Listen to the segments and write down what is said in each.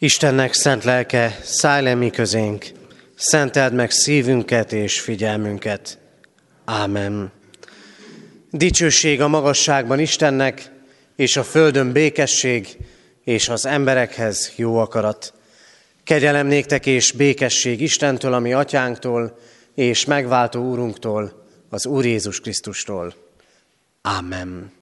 Istennek szent lelke, szállj le mi közénk, szenteld meg szívünket és figyelmünket. Ámen. Dicsőség a magasságban Istennek, és a földön békesség, és az emberekhez jó akarat. Kegyelem néktek és békesség Istentől, ami atyánktól, és megváltó úrunktól, az Úr Jézus Krisztustól. Amen.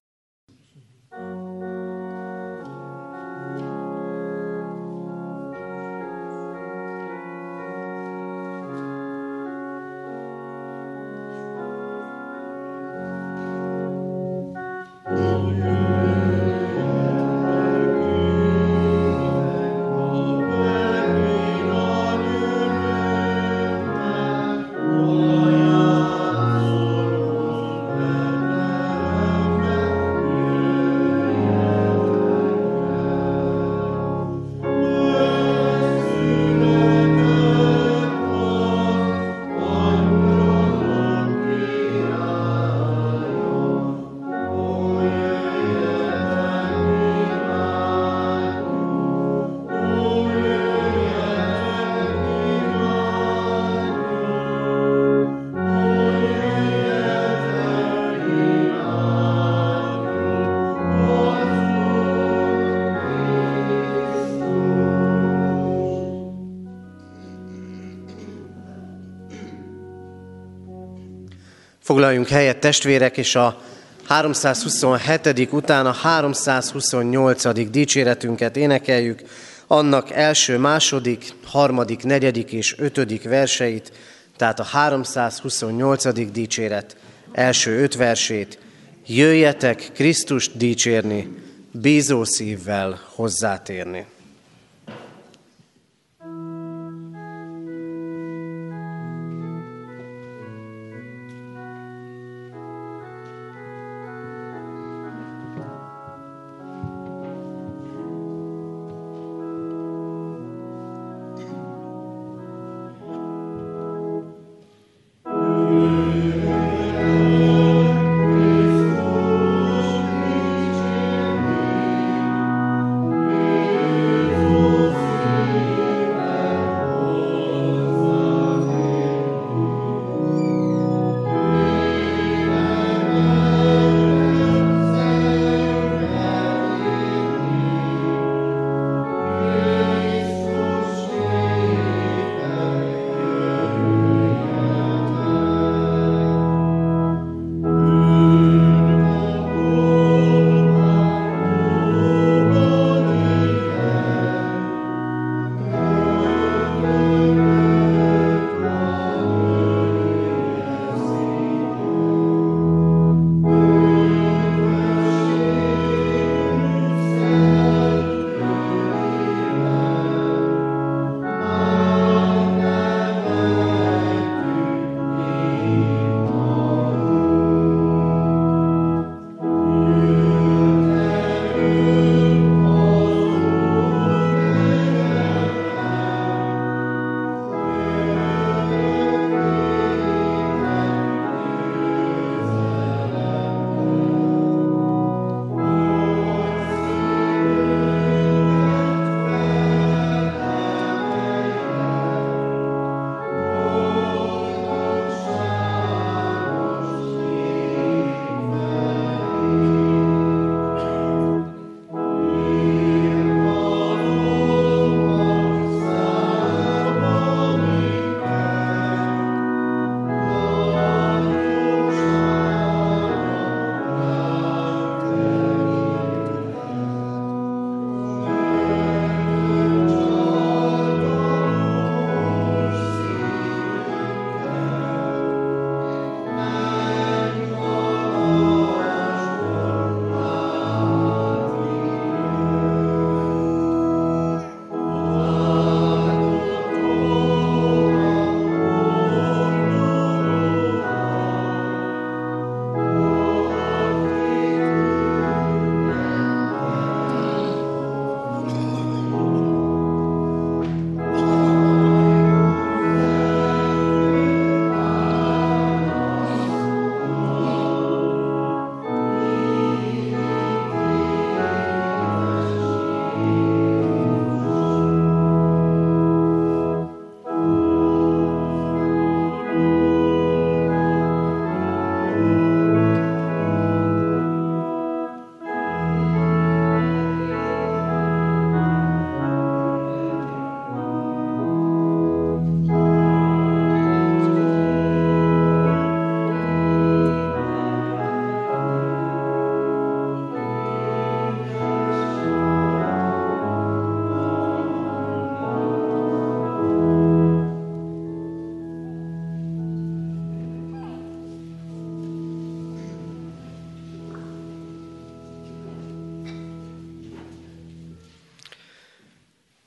Foglaljunk helyet testvérek, és a 327. után a 328. dicséretünket énekeljük, annak első, második, harmadik, negyedik és ötödik verseit, tehát a 328. dicséret első öt versét. Jöjjetek Krisztust dicsérni, bízó szívvel hozzátérni.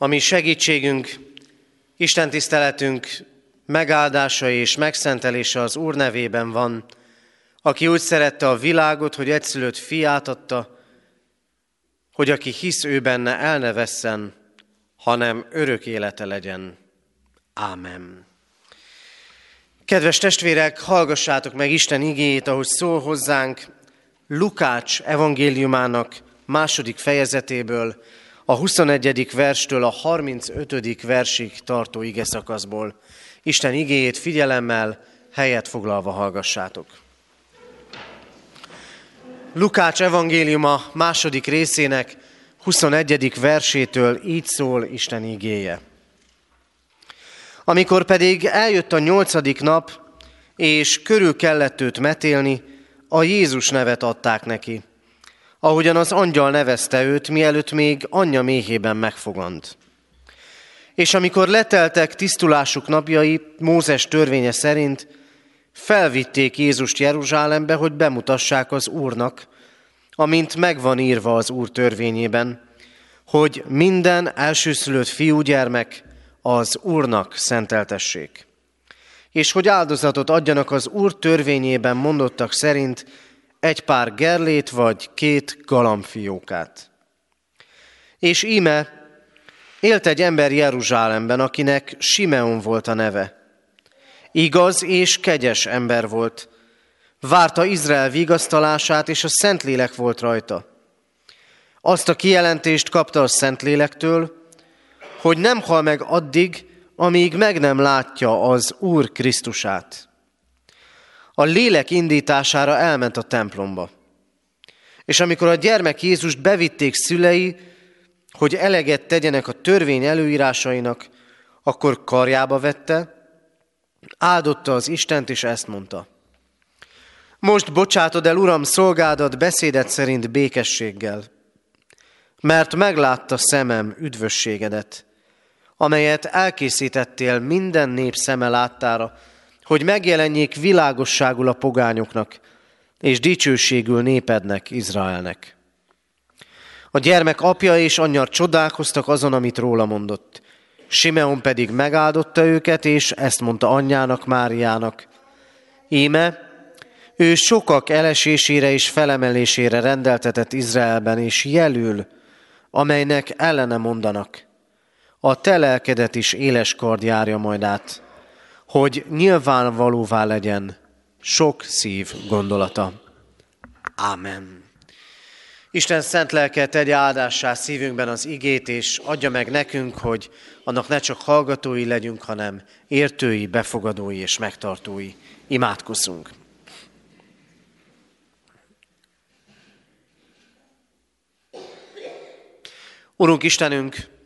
Ami segítségünk, Isten tiszteletünk megáldása és megszentelése az Úr nevében van, aki úgy szerette a világot, hogy egyszülött fiát adta, hogy aki hisz ő benne, el ne vesszen, hanem örök élete legyen. Ámen. Kedves testvérek, hallgassátok meg Isten igéjét, ahogy szól hozzánk Lukács evangéliumának második fejezetéből, a 21. verstől a 35. versig tartó ige szakaszból. Isten igéjét figyelemmel, helyet foglalva hallgassátok. Lukács evangéliuma második részének 21. versétől így szól Isten igéje. Amikor pedig eljött a nyolcadik nap, és körül kellett őt metélni, a Jézus nevet adták neki, ahogyan az angyal nevezte őt, mielőtt még anyja méhében megfogant. És amikor leteltek tisztulásuk napjai, Mózes törvénye szerint, felvitték Jézust Jeruzsálembe, hogy bemutassák az Úrnak, amint megvan írva az Úr törvényében, hogy minden elsőszülött fiúgyermek az Úrnak szenteltessék. És hogy áldozatot adjanak az Úr törvényében mondottak szerint egy pár gerlét vagy két galambfiókát. És íme élt egy ember Jeruzsálemben, akinek Simeon volt a neve. Igaz és kegyes ember volt. Várta Izrael vigasztalását, és a Szentlélek volt rajta. Azt a kijelentést kapta a Szentlélektől, hogy nem hal meg addig, amíg meg nem látja az Úr Krisztusát. A lélek indítására elment a templomba. És amikor a gyermek Jézust bevitték szülei, hogy eleget tegyenek a törvény előírásainak, akkor karjába vette, áldotta az Istent, és ezt mondta. Most bocsátod el, Uram, szolgádat beszédet szerint békességgel, mert meglátta szemem üdvösségedet, amelyet elkészítettél minden nép szeme láttára, hogy megjelenjék világosságul a pogányoknak, és dicsőségül népednek, Izraelnek. A gyermek apja és anyja csodálkoztak azon, amit róla mondott. Simeon pedig megáldotta őket, és ezt mondta anyjának, Máriának. Íme, ő sokak elesésére és felemelésére rendeltetett Izraelben, és jelül, amelynek ellene mondanak. A te lelkedet is éles kard járja majd át, hogy nyilvánvalóvá legyen sok szív gondolata. Ámen. Isten szent lelke tegye áldássá szívünkben az igét, és adja meg nekünk, hogy annak ne csak hallgatói legyünk, hanem értői, befogadói és megtartói. Imádkozzunk! Urunk Istenünk,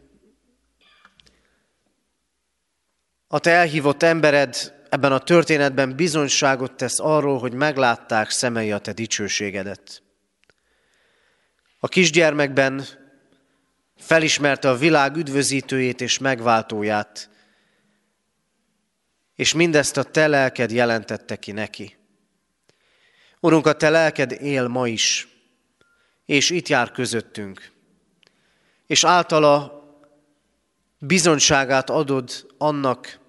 a Te elhívott embered ebben a történetben bizonyságot tesz arról, hogy meglátták szemei a Te dicsőségedet. A kisgyermekben felismerte a világ üdvözítőjét és megváltóját, és mindezt a te lelked jelentette ki neki. Urunk, a te lelked él ma is, és itt jár közöttünk, és általa bizonyságát adod annak,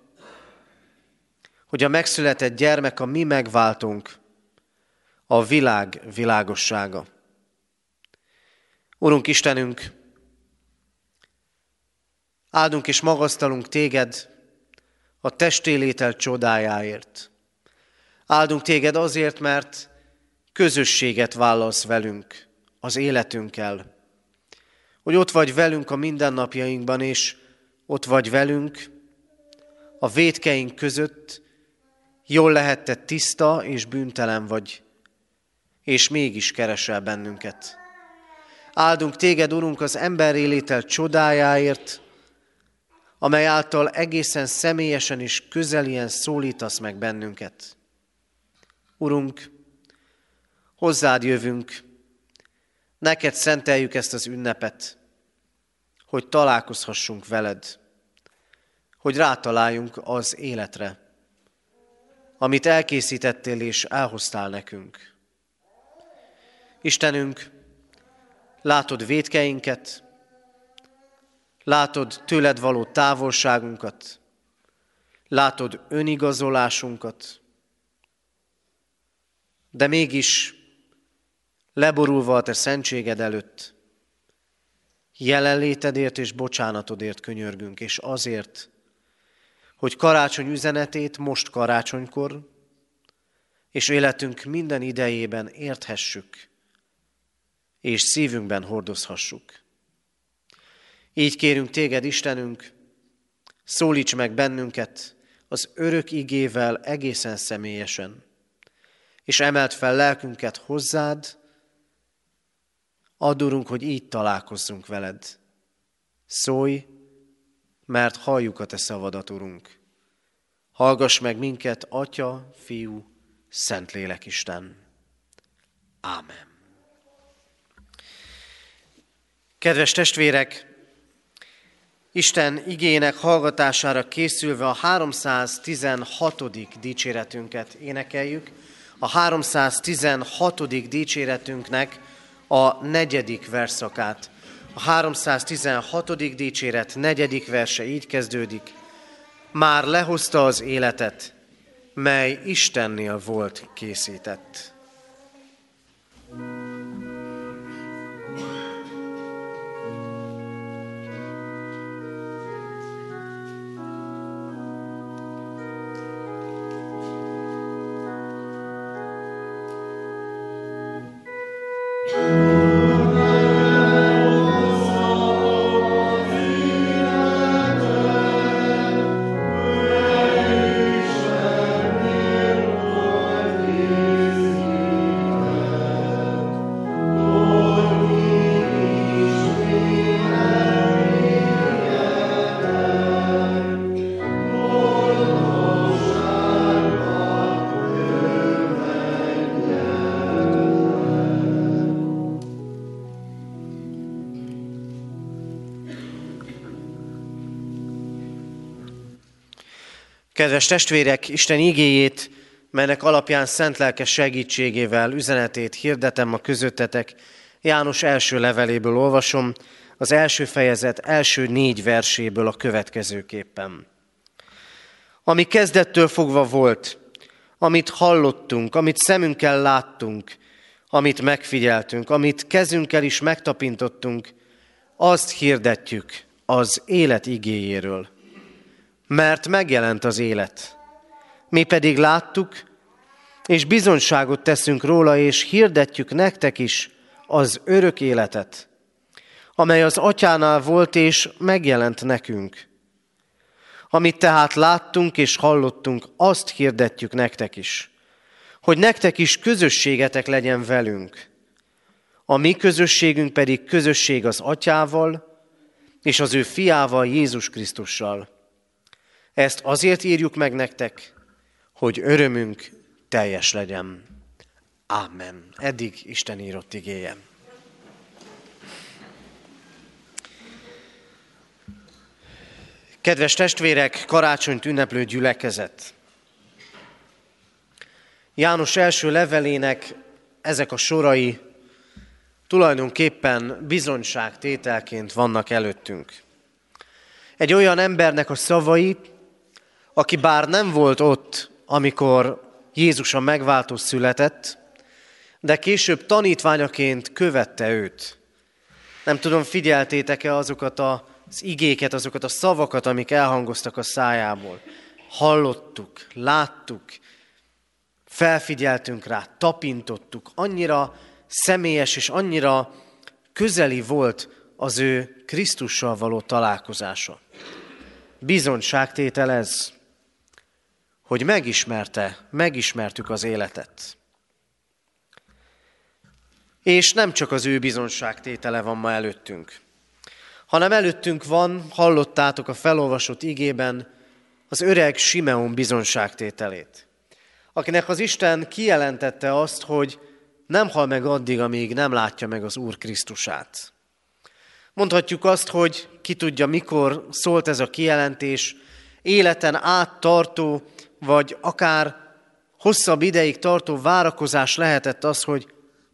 hogy a megszületett gyermek a mi megváltunk, a világ világossága. Urunk Istenünk, áldunk és magasztalunk téged a testélétel csodájáért. Áldunk téged azért, mert közösséget vállalsz velünk, az életünkkel. Hogy ott vagy velünk a mindennapjainkban, és ott vagy velünk a védkeink között, jól lehet te tiszta és bűntelen vagy, és mégis keresel bennünket. Áldunk téged, Urunk, az emberélétel csodájáért, amely által egészen személyesen és közelien szólítasz meg bennünket. Urunk, hozzád jövünk, neked szenteljük ezt az ünnepet, hogy találkozhassunk veled, hogy rátaláljunk az életre, amit elkészítettél és elhoztál nekünk. Istenünk, látod védkeinket, Látod tőled való távolságunkat, látod önigazolásunkat, de mégis leborulva a te szentséged előtt, jelenlétedért és bocsánatodért könyörgünk, és azért, hogy karácsony üzenetét most karácsonykor, és életünk minden idejében érthessük, és szívünkben hordozhassuk. Így kérünk téged, Istenünk, szólíts meg bennünket az örök igével egészen személyesen, és emelt fel lelkünket hozzád, adurunk, hogy így találkozzunk veled. Szólj, mert halljuk a te szavadat, Urunk. Hallgass meg minket, Atya, Fiú, Szentlélek Isten. Ámen. Kedves testvérek, Isten igének hallgatására készülve a 316. dicséretünket énekeljük. A 316. dicséretünknek a negyedik verszakát. A 316. dicséret negyedik verse így kezdődik. Már lehozta az életet, mely Istennél volt készített. Kedves testvérek, Isten igéjét, melynek alapján szent lelkes segítségével üzenetét hirdetem a közöttetek, János első leveléből olvasom, az első fejezet első négy verséből a következőképpen. Ami kezdettől fogva volt, amit hallottunk, amit szemünkkel láttunk, amit megfigyeltünk, amit kezünkkel is megtapintottunk, azt hirdetjük az élet igéjéről mert megjelent az élet. Mi pedig láttuk, és bizonyságot teszünk róla, és hirdetjük nektek is az örök életet, amely az atyánál volt, és megjelent nekünk. Amit tehát láttunk és hallottunk, azt hirdetjük nektek is, hogy nektek is közösségetek legyen velünk. A mi közösségünk pedig közösség az atyával, és az ő fiával, Jézus Krisztussal. Ezt azért írjuk meg nektek, hogy örömünk teljes legyen. Amen. Eddig Isten írott igéje. Kedves testvérek, karácsonyt ünneplő gyülekezet! János első levelének ezek a sorai tulajdonképpen bizonyságtételként vannak előttünk. Egy olyan embernek a szavai, aki bár nem volt ott, amikor Jézus a megváltó született, de később tanítványaként követte őt. Nem tudom, figyeltétek-e azokat az igéket, azokat a szavakat, amik elhangoztak a szájából. Hallottuk, láttuk, felfigyeltünk rá, tapintottuk. Annyira személyes és annyira közeli volt az ő Krisztussal való találkozása. Bizonyságtétel ez hogy megismerte, megismertük az életet. És nem csak az ő bizonságtétele van ma előttünk, hanem előttünk van, hallottátok a felolvasott igében, az öreg Simeon bizonságtételét, akinek az Isten kijelentette azt, hogy nem hal meg addig, amíg nem látja meg az Úr Krisztusát. Mondhatjuk azt, hogy ki tudja, mikor szólt ez a kijelentés, életen áttartó vagy akár hosszabb ideig tartó várakozás lehetett az, hogy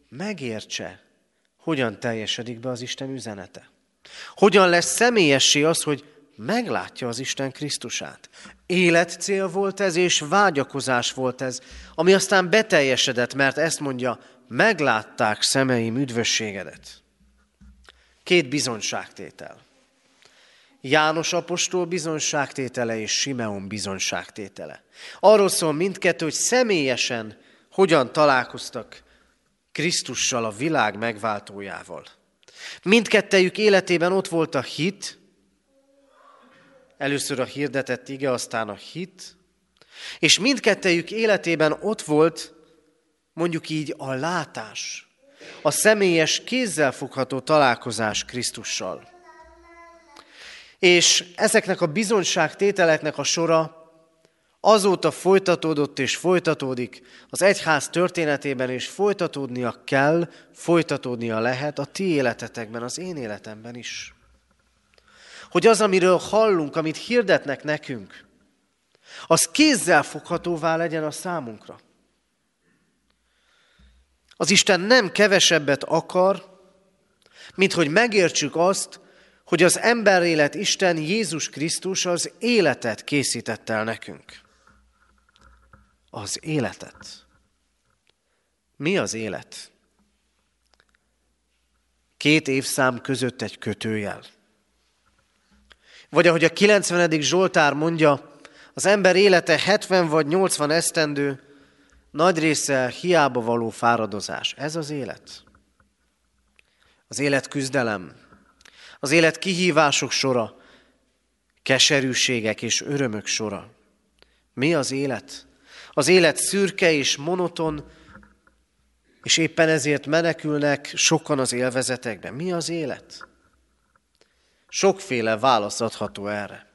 megértse, hogyan teljesedik be az Isten üzenete. Hogyan lesz személyessé az, hogy meglátja az Isten Krisztusát. Életcél volt ez, és vágyakozás volt ez, ami aztán beteljesedett, mert ezt mondja, meglátták szemeim üdvösségedet. Két bizonságtétel. János apostol bizonságtétele és Simeon bizonságtétele. Arról szól mindkettő, hogy személyesen hogyan találkoztak Krisztussal, a világ megváltójával. Mindkettejük életében ott volt a hit, először a hirdetett ige, aztán a hit, és mindkettejük életében ott volt mondjuk így a látás, a személyes kézzelfogható találkozás Krisztussal. És ezeknek a bizonyságtételeknek a sora azóta folytatódott és folytatódik az egyház történetében, és folytatódnia kell, folytatódnia lehet a ti életetekben, az én életemben is. Hogy az, amiről hallunk, amit hirdetnek nekünk, az kézzel foghatóvá legyen a számunkra. Az Isten nem kevesebbet akar, mint hogy megértsük azt, hogy az emberélet Isten Jézus Krisztus az életet készített el nekünk. Az életet. Mi az élet? Két évszám között egy kötőjel. Vagy ahogy a 90. Zsoltár mondja, az ember élete 70 vagy 80 esztendő, nagy része hiába való fáradozás. Ez az élet. Az élet küzdelem, az élet kihívások sora, keserűségek és örömök sora. Mi az élet? Az élet szürke és monoton, és éppen ezért menekülnek sokan az élvezetekbe. Mi az élet? Sokféle válasz adható erre.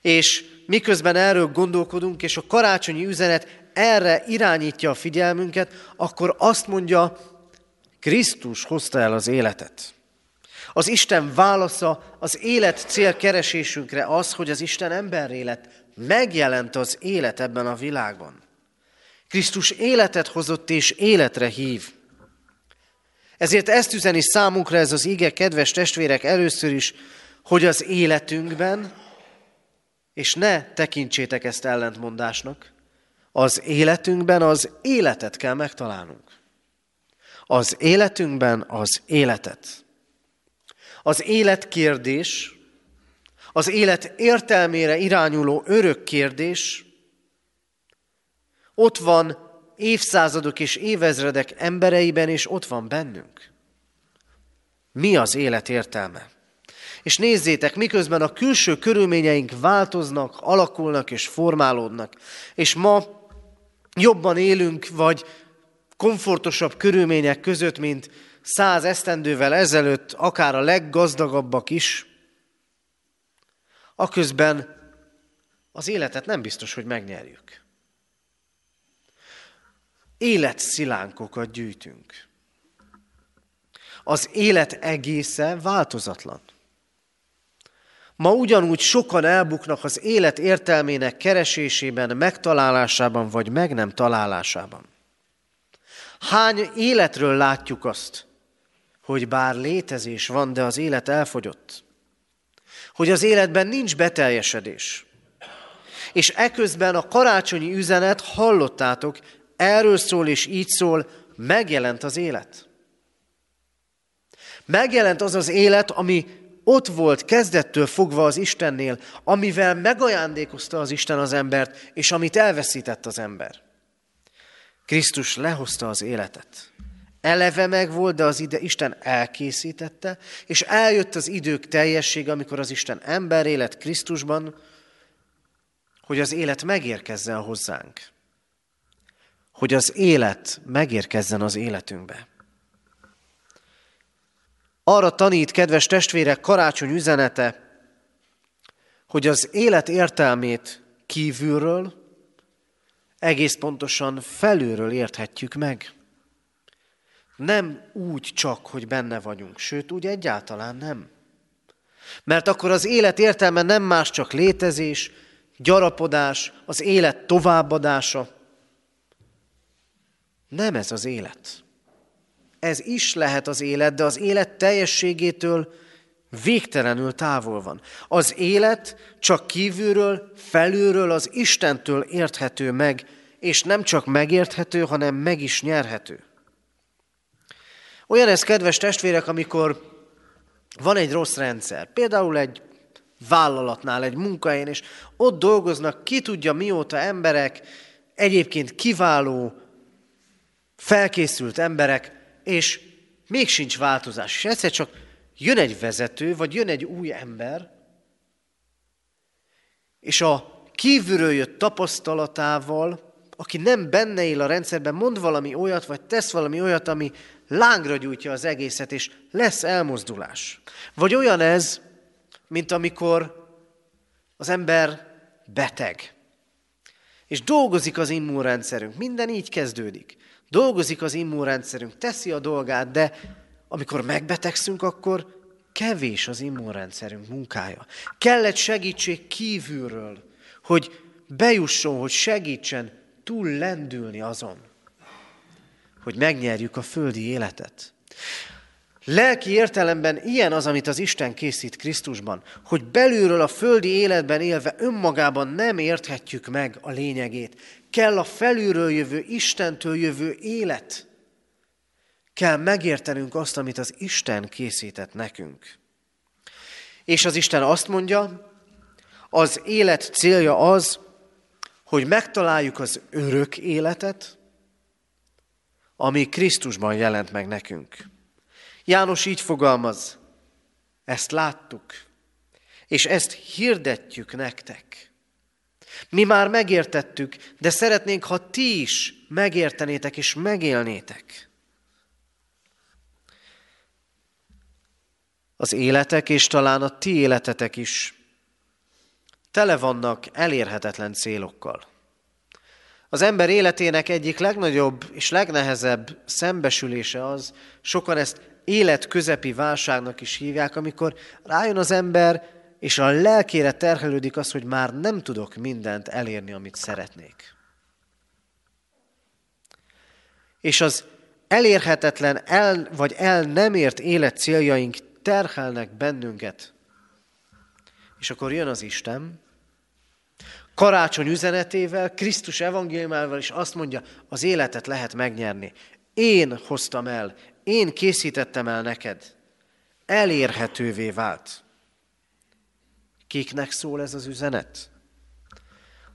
És miközben erről gondolkodunk, és a karácsonyi üzenet erre irányítja a figyelmünket, akkor azt mondja, Krisztus hozta el az életet. Az Isten válasza az élet célkeresésünkre az, hogy az Isten emberré lett, megjelent az élet ebben a világban. Krisztus életet hozott és életre hív. Ezért ezt üzeni számunkra ez az ige, kedves testvérek, először is, hogy az életünkben, és ne tekintsétek ezt ellentmondásnak, az életünkben az életet kell megtalálnunk. Az életünkben az életet. Az életkérdés, az élet értelmére irányuló örök kérdés ott van évszázadok és évezredek embereiben, és ott van bennünk. Mi az élet értelme? És nézzétek, miközben a külső körülményeink változnak, alakulnak és formálódnak, és ma jobban élünk, vagy komfortosabb körülmények között, mint száz esztendővel ezelőtt, akár a leggazdagabbak is, aközben az életet nem biztos, hogy megnyerjük. Életszilánkokat gyűjtünk. Az élet egésze változatlan. Ma ugyanúgy sokan elbuknak az élet értelmének keresésében, megtalálásában vagy meg nem találásában. Hány életről látjuk azt, hogy bár létezés van, de az élet elfogyott. Hogy az életben nincs beteljesedés. És eközben a karácsonyi üzenet, hallottátok, erről szól és így szól, megjelent az élet. Megjelent az az élet, ami ott volt kezdettől fogva az Istennél, amivel megajándékozta az Isten az embert, és amit elveszített az ember. Krisztus lehozta az életet. Eleve meg volt, de az ide Isten elkészítette, és eljött az idők teljessége, amikor az Isten ember élet Krisztusban, hogy az élet megérkezzen hozzánk. Hogy az élet megérkezzen az életünkbe. Arra tanít, kedves testvérek, karácsony üzenete, hogy az élet értelmét kívülről, egész pontosan felülről érthetjük meg. Nem úgy csak, hogy benne vagyunk, sőt, úgy egyáltalán nem. Mert akkor az élet értelme nem más csak létezés, gyarapodás, az élet továbbadása. Nem ez az élet. Ez is lehet az élet, de az élet teljességétől végtelenül távol van. Az élet csak kívülről, felülről az Istentől érthető meg, és nem csak megérthető, hanem meg is nyerhető. Olyan ez, kedves testvérek, amikor van egy rossz rendszer, például egy vállalatnál, egy munkahelyen, és ott dolgoznak ki tudja mióta emberek, egyébként kiváló, felkészült emberek, és még sincs változás. És egyszer csak jön egy vezető, vagy jön egy új ember, és a kívülről jött tapasztalatával, aki nem benne él a rendszerben, mond valami olyat, vagy tesz valami olyat, ami lángra gyújtja az egészet, és lesz elmozdulás. Vagy olyan ez, mint amikor az ember beteg. És dolgozik az immunrendszerünk. Minden így kezdődik. Dolgozik az immunrendszerünk, teszi a dolgát, de amikor megbetegszünk, akkor kevés az immunrendszerünk munkája. Kellett segítség kívülről, hogy bejusson, hogy segítsen túl lendülni azon, hogy megnyerjük a földi életet. Lelki értelemben ilyen az, amit az Isten készít Krisztusban, hogy belülről a földi életben élve önmagában nem érthetjük meg a lényegét. Kell a felülről jövő, Istentől jövő élet. Kell megértenünk azt, amit az Isten készített nekünk. És az Isten azt mondja, az élet célja az, hogy megtaláljuk az örök életet, ami Krisztusban jelent meg nekünk. János így fogalmaz, ezt láttuk, és ezt hirdetjük nektek. Mi már megértettük, de szeretnénk, ha ti is megértenétek és megélnétek. Az életek és talán a ti életetek is tele vannak elérhetetlen célokkal. Az ember életének egyik legnagyobb és legnehezebb szembesülése az, sokan ezt életközepi válságnak is hívják, amikor rájön az ember, és a lelkére terhelődik az, hogy már nem tudok mindent elérni, amit szeretnék. És az elérhetetlen, el, vagy el nem ért élet céljaink terhelnek bennünket. És akkor jön az Isten, karácsony üzenetével, Krisztus evangéliumával is azt mondja, az életet lehet megnyerni. Én hoztam el, én készítettem el neked. Elérhetővé vált. Kiknek szól ez az üzenet?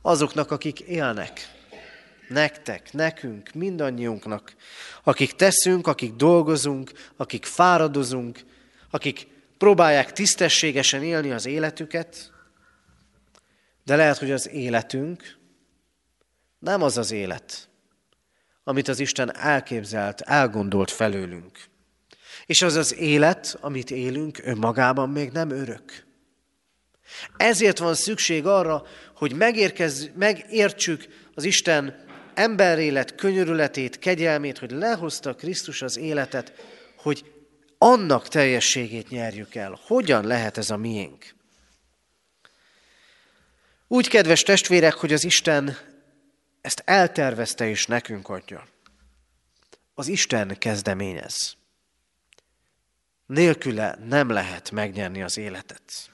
Azoknak, akik élnek. Nektek, nekünk, mindannyiunknak. Akik teszünk, akik dolgozunk, akik fáradozunk, akik próbálják tisztességesen élni az életüket, de lehet, hogy az életünk nem az az élet, amit az Isten elképzelt, elgondolt felőlünk. És az az élet, amit élünk, önmagában még nem örök. Ezért van szükség arra, hogy megérkez, megértsük az Isten emberélet könyörületét, kegyelmét, hogy lehozta Krisztus az életet, hogy annak teljességét nyerjük el. Hogyan lehet ez a miénk? Úgy, kedves testvérek, hogy az Isten ezt eltervezte és nekünk adja. Az Isten kezdeményez. Nélküle nem lehet megnyerni az életet.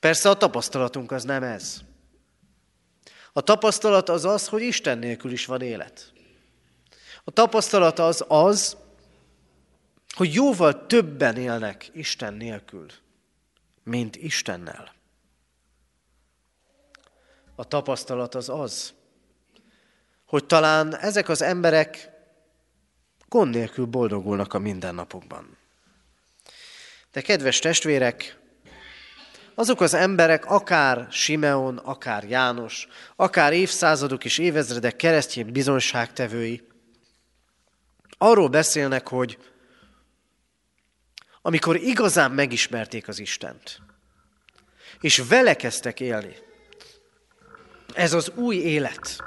Persze a tapasztalatunk az nem ez. A tapasztalat az az, hogy Isten nélkül is van élet. A tapasztalat az az, hogy jóval többen élnek Isten nélkül, mint Istennel. A tapasztalat az az, hogy talán ezek az emberek gond nélkül boldogulnak a mindennapokban. De kedves testvérek, azok az emberek, akár Simeon, akár János, akár évszázadok és évezredek keresztény bizonyságtevői, arról beszélnek, hogy amikor igazán megismerték az Istent, és vele kezdtek élni, ez az új élet.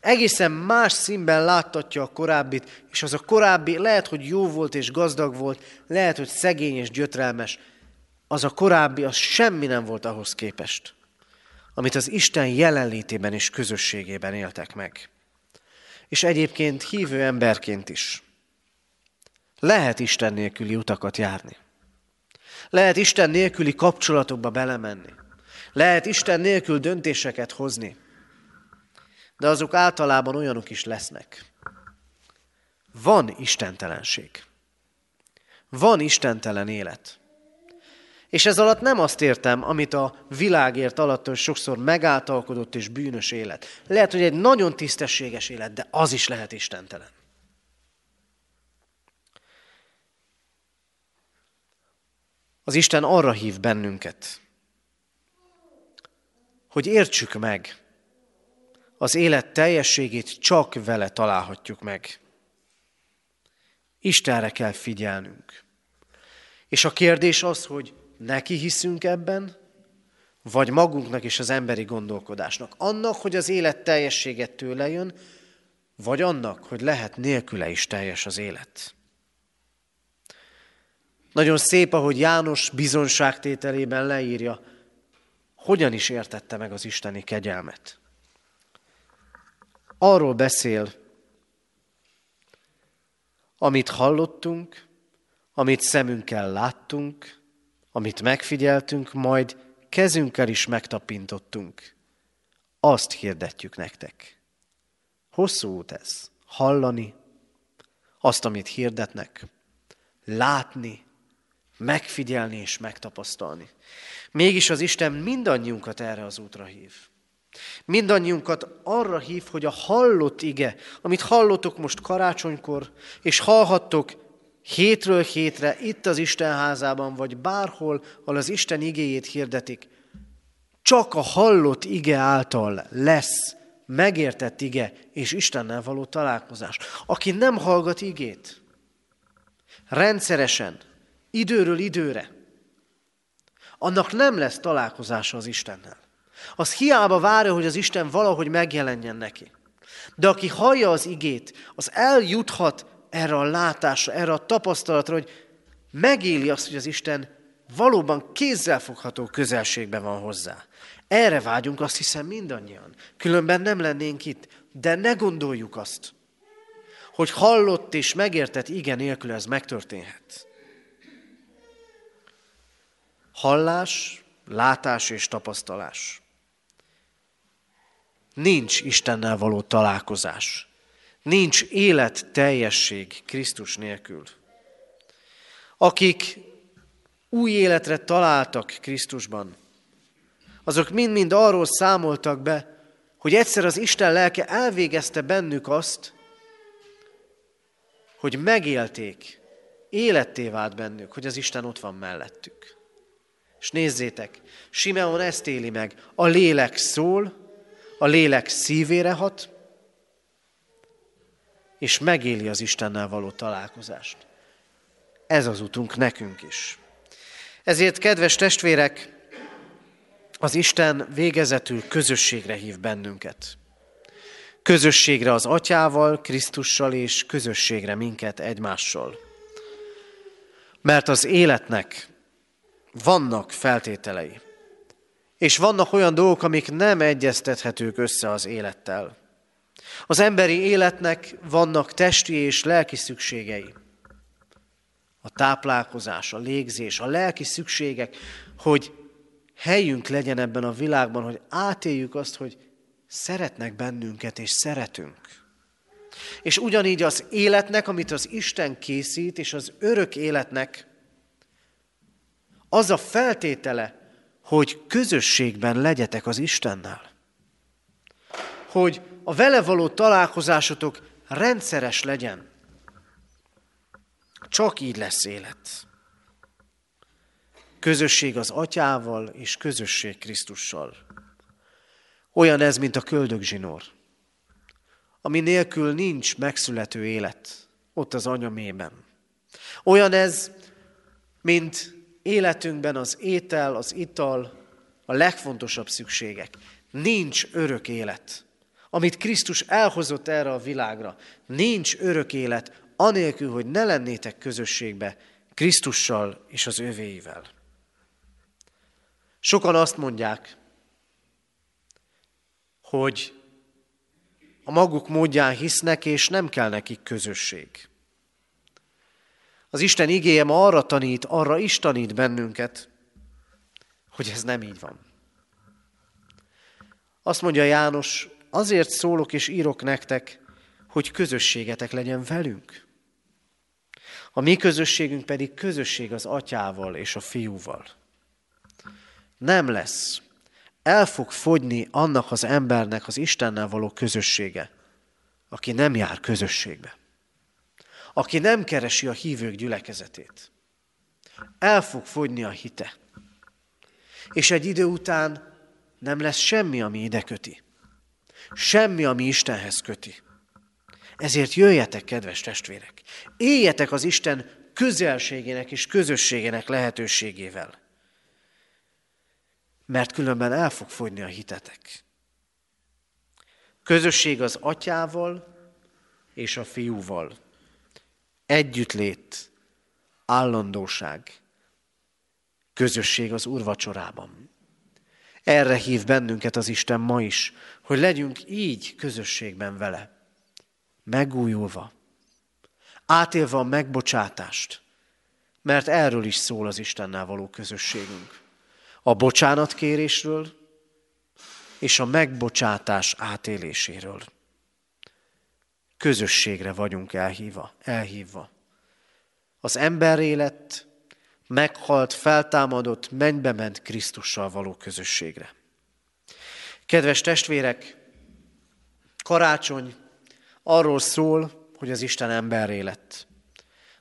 Egészen más színben láttatja a korábbit, és az a korábbi lehet, hogy jó volt és gazdag volt, lehet, hogy szegény és gyötrelmes. Az a korábbi, az semmi nem volt ahhoz képest, amit az Isten jelenlétében és közösségében éltek meg. És egyébként hívő emberként is. Lehet Isten nélküli utakat járni. Lehet Isten nélküli kapcsolatokba belemenni. Lehet Isten nélkül döntéseket hozni. De azok általában olyanok is lesznek. Van istentelenség. Van istentelen élet. És ez alatt nem azt értem, amit a világért alatt sokszor megáltalkodott és bűnös élet. Lehet, hogy egy nagyon tisztességes élet, de az is lehet istentelen. Az Isten arra hív bennünket, hogy értsük meg, az élet teljességét csak vele találhatjuk meg. Istenre kell figyelnünk. És a kérdés az, hogy neki hiszünk ebben, vagy magunknak és az emberi gondolkodásnak. Annak, hogy az élet teljességet tőle jön, vagy annak, hogy lehet nélküle is teljes az élet. Nagyon szép, ahogy János bizonságtételében leírja, hogyan is értette meg az isteni kegyelmet. Arról beszél, amit hallottunk, amit szemünkkel láttunk, amit megfigyeltünk, majd kezünkkel is megtapintottunk. Azt hirdetjük nektek. Hosszú út ez. Hallani, azt, amit hirdetnek, látni, megfigyelni és megtapasztalni. Mégis az Isten mindannyiunkat erre az útra hív. Mindannyiunkat arra hív, hogy a hallott ige, amit hallottok most karácsonykor, és hallhattok hétről hétre itt az Isten házában, vagy bárhol, ahol az Isten igéjét hirdetik, csak a hallott ige által lesz megértett ige és Istennel való találkozás. Aki nem hallgat igét, rendszeresen, időről időre, annak nem lesz találkozása az Istennel. Az hiába várja, hogy az Isten valahogy megjelenjen neki. De aki hallja az igét, az eljuthat erre a látásra, erre a tapasztalatra, hogy megéli azt, hogy az Isten valóban kézzelfogható közelségben van hozzá. Erre vágyunk, azt hiszem mindannyian. Különben nem lennénk itt. De ne gondoljuk azt, hogy hallott és megértett igen nélkül ez megtörténhet. Hallás, látás és tapasztalás. Nincs Istennel való találkozás. Nincs élet teljesség Krisztus nélkül. Akik új életre találtak Krisztusban, azok mind-mind arról számoltak be, hogy egyszer az Isten lelke elvégezte bennük azt, hogy megélték, életté vált bennük, hogy az Isten ott van mellettük. És nézzétek, Simeon ezt éli meg, a lélek szól, a lélek szívére hat, és megéli az Istennel való találkozást. Ez az utunk nekünk is. Ezért, kedves testvérek, az Isten végezetül közösségre hív bennünket. Közösségre az Atyával, Krisztussal és közösségre minket egymással. Mert az életnek vannak feltételei. És vannak olyan dolgok, amik nem egyeztethetők össze az élettel. Az emberi életnek vannak testi és lelki szükségei. A táplálkozás, a légzés, a lelki szükségek, hogy helyünk legyen ebben a világban, hogy átéljük azt, hogy szeretnek bennünket és szeretünk. És ugyanígy az életnek, amit az Isten készít, és az örök életnek az a feltétele, hogy közösségben legyetek az Istennel. Hogy a vele való találkozásotok rendszeres legyen. Csak így lesz élet. Közösség az atyával és közösség Krisztussal. Olyan ez, mint a köldögzsinór, ami nélkül nincs megszülető élet, ott az anyamében. Olyan ez, mint életünkben az étel, az ital, a legfontosabb szükségek. Nincs örök élet. Amit Krisztus elhozott erre a világra, nincs örök élet, anélkül, hogy ne lennétek közösségbe Krisztussal és az övéivel. Sokan azt mondják, hogy a maguk módján hisznek, és nem kell nekik közösség. Az Isten igéje ma arra tanít, arra is tanít bennünket, hogy ez nem így van. Azt mondja János, azért szólok és írok nektek, hogy közösségetek legyen velünk. A mi közösségünk pedig közösség az atyával és a fiúval. Nem lesz. El fog fogyni annak az embernek az Istennel való közössége, aki nem jár közösségbe. Aki nem keresi a hívők gyülekezetét. El fog fogyni a hite. És egy idő után nem lesz semmi, ami ide köti. Semmi, ami Istenhez köti. Ezért jöjjetek, kedves testvérek, éljetek az Isten közelségének és közösségének lehetőségével. Mert különben el fog fogyni a hitetek. Közösség az atyával és a fiúval. Együttlét, állandóság, közösség az úrvacsorában. Erre hív bennünket az Isten ma is, hogy legyünk így közösségben vele megújulva, átélve a megbocsátást, mert erről is szól az Istennel való közösségünk. A bocsánatkérésről és a megbocsátás átéléséről. Közösségre vagyunk elhívva, elhívva. Az ember élet meghalt, feltámadott, mennybe ment Krisztussal való közösségre. Kedves testvérek, karácsony arról szól, hogy az Isten emberré lett.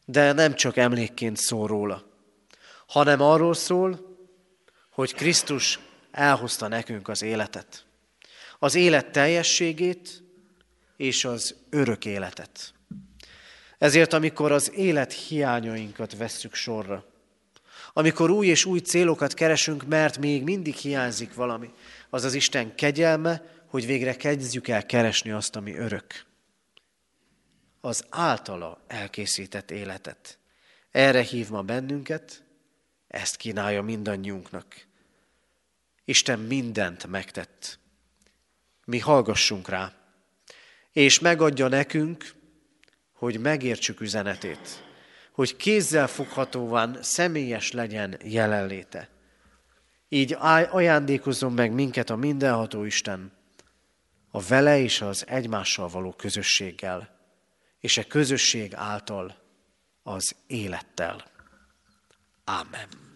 De nem csak emlékként szól róla, hanem arról szól, hogy Krisztus elhozta nekünk az életet. Az élet teljességét és az örök életet. Ezért, amikor az élet hiányainkat vesszük sorra, amikor új és új célokat keresünk, mert még mindig hiányzik valami, az az Isten kegyelme, hogy végre kezdjük el keresni azt, ami örök az általa elkészített életet. Erre hív ma bennünket, ezt kínálja mindannyiunknak. Isten mindent megtett. Mi hallgassunk rá, és megadja nekünk, hogy megértsük üzenetét, hogy kézzel foghatóan személyes legyen jelenléte. Így ajándékozzon meg minket a mindenható Isten, a vele és az egymással való közösséggel és a közösség által az élettel. Ámen.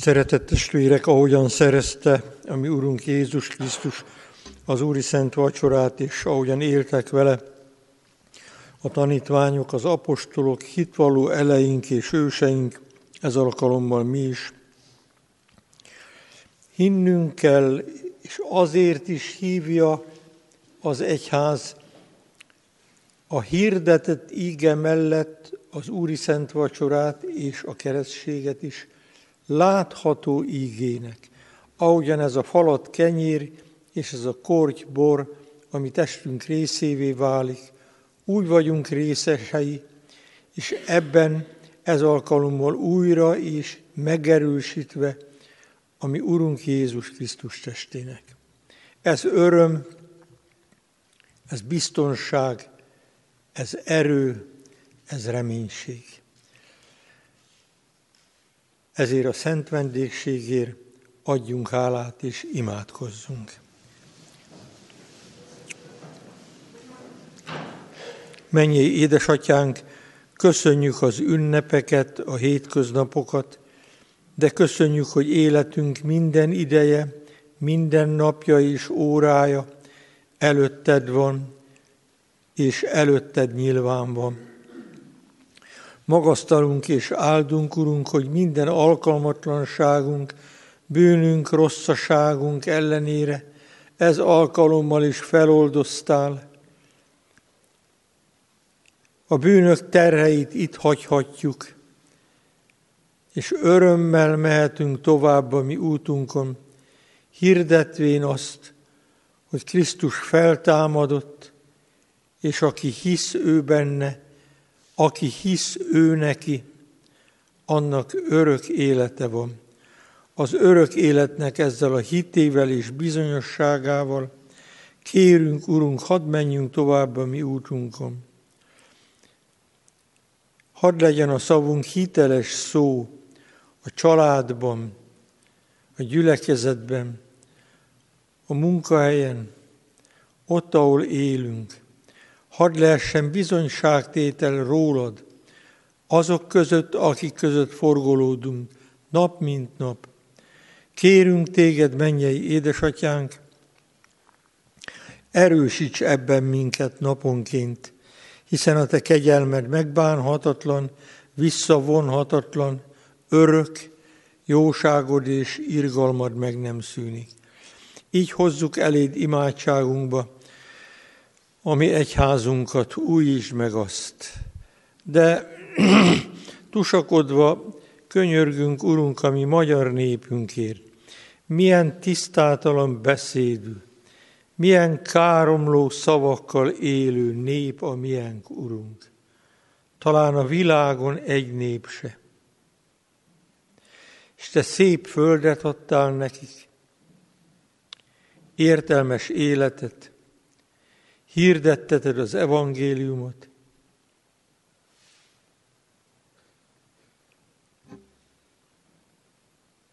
Szeretett testvérek, ahogyan szerezte a mi Urunk Jézus Krisztus az Úri Szent Vacsorát, és ahogyan éltek vele a tanítványok, az apostolok, hitvalló eleink és őseink, ez alkalommal mi is. Hinnünk kell, és azért is hívja az egyház a hirdetett íge mellett az Úri Szent Vacsorát és a keresztséget is látható ígének. Ahogyan ez a falat kenyér és ez a korty bor, ami testünk részévé válik, úgy vagyunk részesei, és ebben ez alkalommal újra és megerősítve ami Urunk Jézus Krisztus testének. Ez öröm, ez biztonság, ez erő, ez reménység. Ezért a szent vendégségért adjunk hálát és imádkozzunk. Mennyi édesatyánk, köszönjük az ünnepeket, a hétköznapokat, de köszönjük, hogy életünk minden ideje, minden napja és órája előtted van, és előtted nyilván van. Magasztalunk és áldunk, Urunk, hogy minden alkalmatlanságunk, bűnünk, rosszaságunk ellenére ez alkalommal is feloldoztál. A bűnök terheit itt hagyhatjuk, és örömmel mehetünk tovább a mi útunkon, hirdetvén azt, hogy Krisztus feltámadott, és aki hisz ő benne, aki hisz ő neki, annak örök élete van. Az örök életnek ezzel a hitével és bizonyosságával Kérünk, Urunk, hadd menjünk tovább a mi útunkon. Hadd legyen a szavunk hiteles szó a családban, a gyülekezetben, a munkahelyen, ott, ahol élünk. Hadd lehessen bizonyságtétel rólad, azok között, akik között forgolódunk, nap mint nap. Kérünk téged, mennyei édesatyánk, erősíts ebben minket naponként, hiszen a te kegyelmed megbánhatatlan, visszavonhatatlan, örök, jóságod és irgalmad meg nem szűnik. Így hozzuk eléd imádságunkba, ami egyházunkat újítsd meg azt. De tusakodva könyörgünk, Urunk, ami magyar népünkért. Milyen tisztátalan beszédű, milyen káromló szavakkal élő nép a miénk, Urunk. Talán a világon egy nép se. És te szép földet adtál nekik, értelmes életet, hirdetteted az evangéliumot,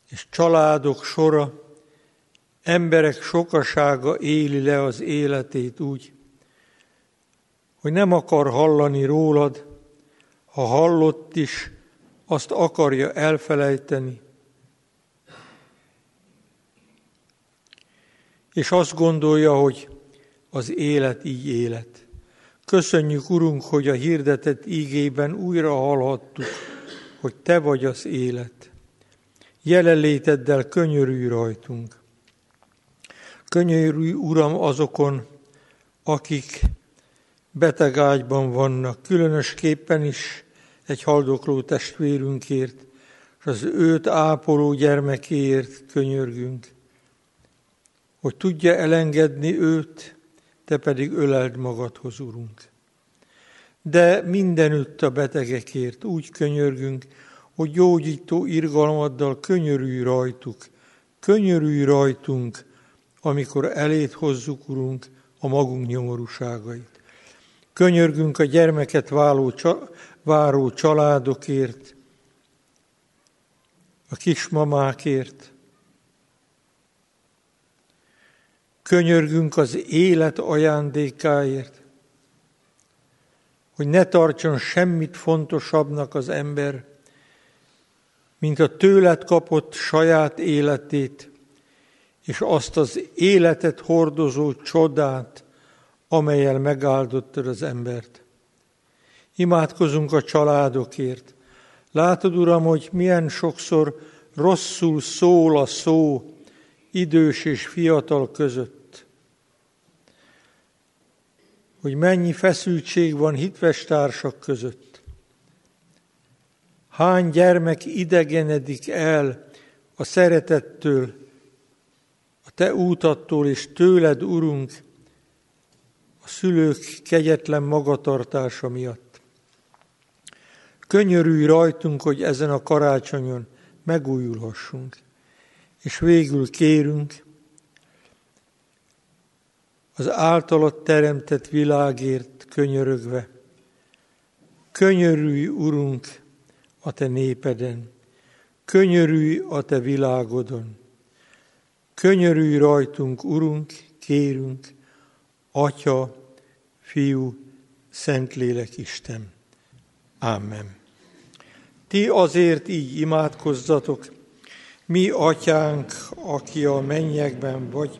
és családok sora, emberek sokasága éli le az életét úgy, hogy nem akar hallani rólad, ha hallott is, azt akarja elfelejteni. És azt gondolja, hogy az élet így élet. Köszönjük, Urunk, hogy a hirdetett ígében újra hallhattuk, hogy Te vagy az élet. Jelenléteddel könyörülj rajtunk. Könyörülj, Uram, azokon, akik betegágyban vannak, különösképpen is egy haldokló testvérünkért, és az őt ápoló gyermekéért könyörgünk, hogy tudja elengedni őt, te pedig öleld magadhoz, Urunk. De mindenütt a betegekért úgy könyörgünk, hogy gyógyító irgalmaddal könyörülj rajtuk, könyörülj rajtunk, amikor elét hozzuk, Urunk, a magunk nyomorúságait. Könyörgünk a gyermeket váló, váró családokért, a kismamákért, Könyörgünk az élet ajándékáért, hogy ne tartson semmit fontosabbnak az ember, mint a tőled kapott saját életét, és azt az életet hordozó csodát, amelyel megáldottad az embert. Imádkozunk a családokért. Látod, Uram, hogy milyen sokszor rosszul szól a szó idős és fiatal között hogy mennyi feszültség van hitves társak között. Hány gyermek idegenedik el a szeretettől, a te útattól és tőled, Urunk, a szülők kegyetlen magatartása miatt. Könyörülj rajtunk, hogy ezen a karácsonyon megújulhassunk, és végül kérünk, az általad teremtett világért könyörögve. Könyörülj, Urunk, a te népeden, könyörülj a te világodon. Könyörülj rajtunk, Urunk, kérünk, Atya, Fiú, Szentlélek Isten. Amen. Ti azért így imádkozzatok, mi, Atyánk, aki a mennyekben vagy,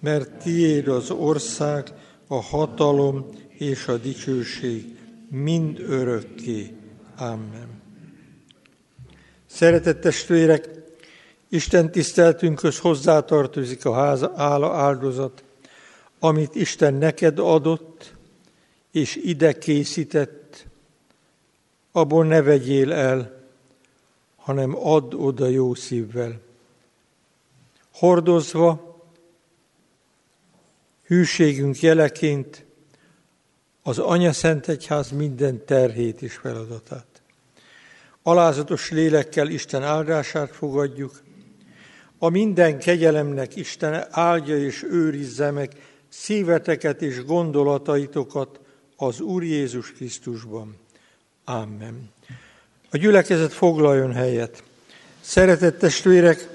mert tiéd az ország, a hatalom és a dicsőség mind örökké. Amen. Szeretett testvérek, Isten tiszteltünkhöz hozzátartozik a háza ála áldozat, amit Isten neked adott, és ide készített, abból ne vegyél el, hanem add oda jó szívvel. Hordozva, hűségünk jeleként az Anya Szent Egyház minden terhét és feladatát. Alázatos lélekkel Isten áldását fogadjuk, a minden kegyelemnek Isten áldja és őrizze meg szíveteket és gondolataitokat az Úr Jézus Krisztusban. Amen. A gyülekezet foglaljon helyet. Szeretett testvérek,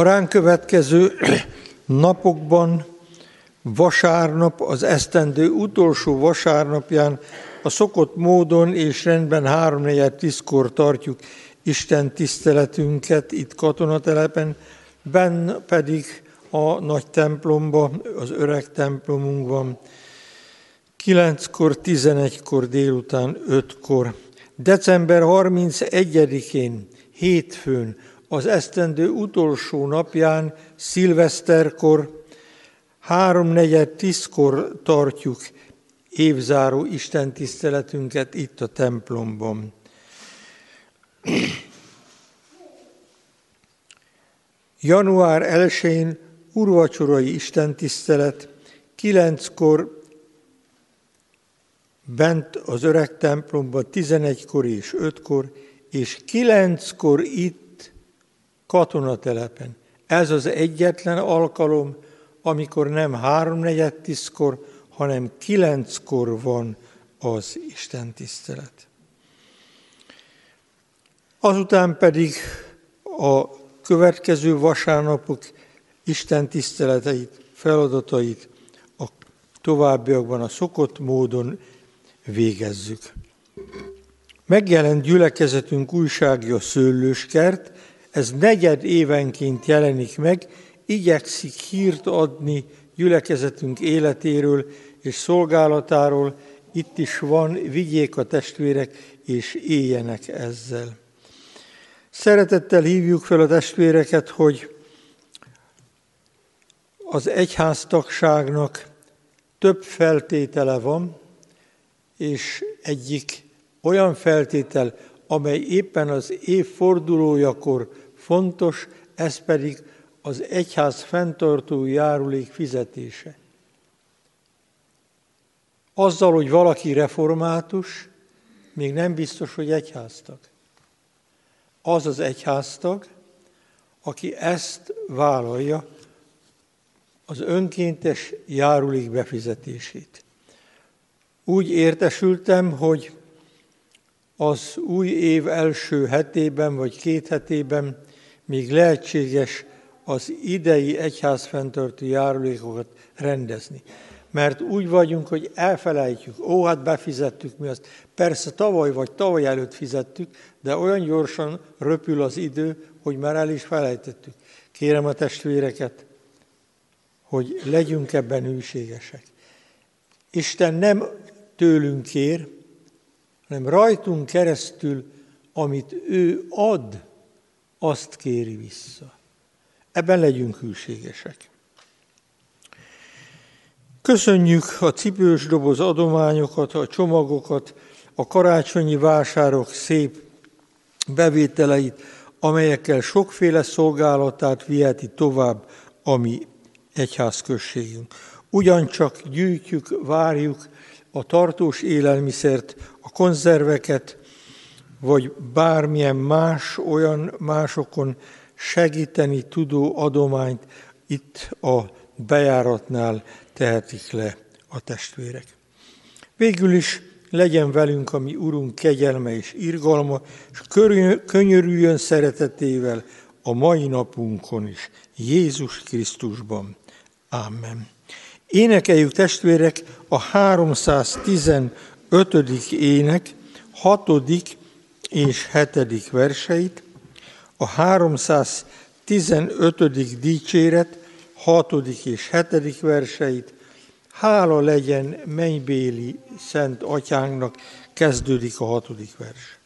a ránk következő napokban, vasárnap, az esztendő utolsó vasárnapján a szokott módon és rendben 3-4-10-kor tartjuk Isten tiszteletünket itt katonatelepen, benn pedig a nagy templomba, az öreg templomunkban, 9-kor, 11-kor, délután 5-kor. December 31-én, hétfőn, az esztendő utolsó napján, szilveszterkor, 3-4-10-kor tartjuk évzáró Isten tiszteletünket itt a templomban. Január 1-én urvacsorai istentisztelet, kilenckor bent az öreg templomban, 11-kor és 5-kor, és kilenckor itt katonatelepen. Ez az egyetlen alkalom, amikor nem háromnegyed tízkor, hanem kilenckor van az Isten tisztelet. Azután pedig a következő vasárnapok Isten tiszteleteit, feladatait a továbbiakban a szokott módon végezzük. Megjelent gyülekezetünk újságja Szőlőskert, ez negyed évenként jelenik meg, igyekszik hírt adni gyülekezetünk életéről és szolgálatáról, itt is van, vigyék a testvérek, és éljenek ezzel. Szeretettel hívjuk fel a testvéreket, hogy az egyháztagságnak több feltétele van, és egyik olyan feltétel, amely éppen az év fordulójakor fontos, ez pedig az egyház fenntartó járulék fizetése. Azzal, hogy valaki református, még nem biztos, hogy egyháztag. Az az egyháztag, aki ezt vállalja, az önkéntes járulék befizetését. Úgy értesültem, hogy az új év első hetében vagy két hetében még lehetséges az idei egyházfenntartó járulékokat rendezni. Mert úgy vagyunk, hogy elfelejtjük, ó, hát befizettük mi azt. Persze tavaly vagy tavaly előtt fizettük, de olyan gyorsan röpül az idő, hogy már el is felejtettük. Kérem a testvéreket, hogy legyünk ebben hűségesek. Isten nem tőlünk kér, hanem rajtunk keresztül, amit ő ad, azt kéri vissza. Ebben legyünk hűségesek. Köszönjük a cipős doboz adományokat, a csomagokat, a karácsonyi vásárok szép bevételeit, amelyekkel sokféle szolgálatát viheti tovább a mi egyházközségünk. Ugyancsak gyűjtjük, várjuk a tartós élelmiszert, a konzerveket, vagy bármilyen más olyan másokon segíteni tudó adományt itt a bejáratnál tehetik le a testvérek. Végül is legyen velünk a mi Urunk kegyelme és irgalma, és könyörüljön szeretetével a mai napunkon is, Jézus Krisztusban. Amen. Énekeljük testvérek a 315. ének 6. és 7. verseit, a 315. dicséret 6. és 7. verseit, hála legyen mennybéli szent atyánknak, kezdődik a 6. vers.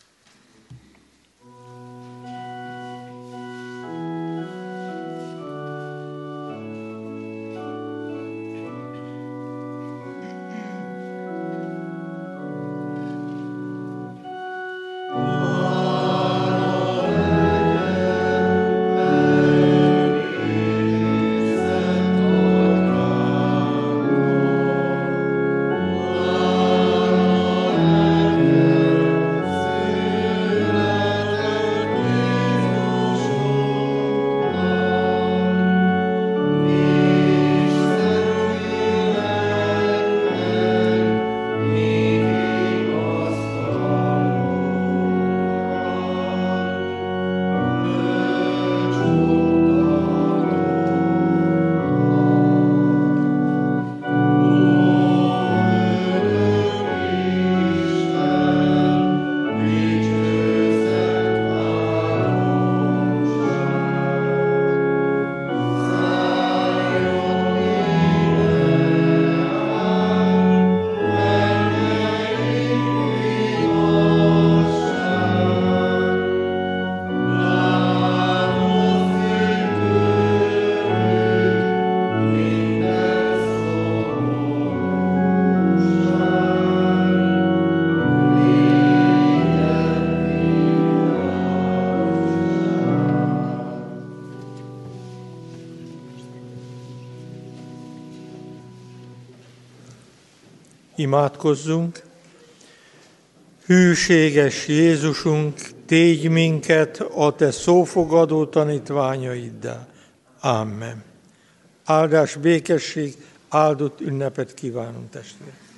Imádkozzunk! Hűséges Jézusunk, tégy minket a Te szófogadó tanítványaiddá. Amen. Áldás, békesség, áldott ünnepet kívánunk testvérek!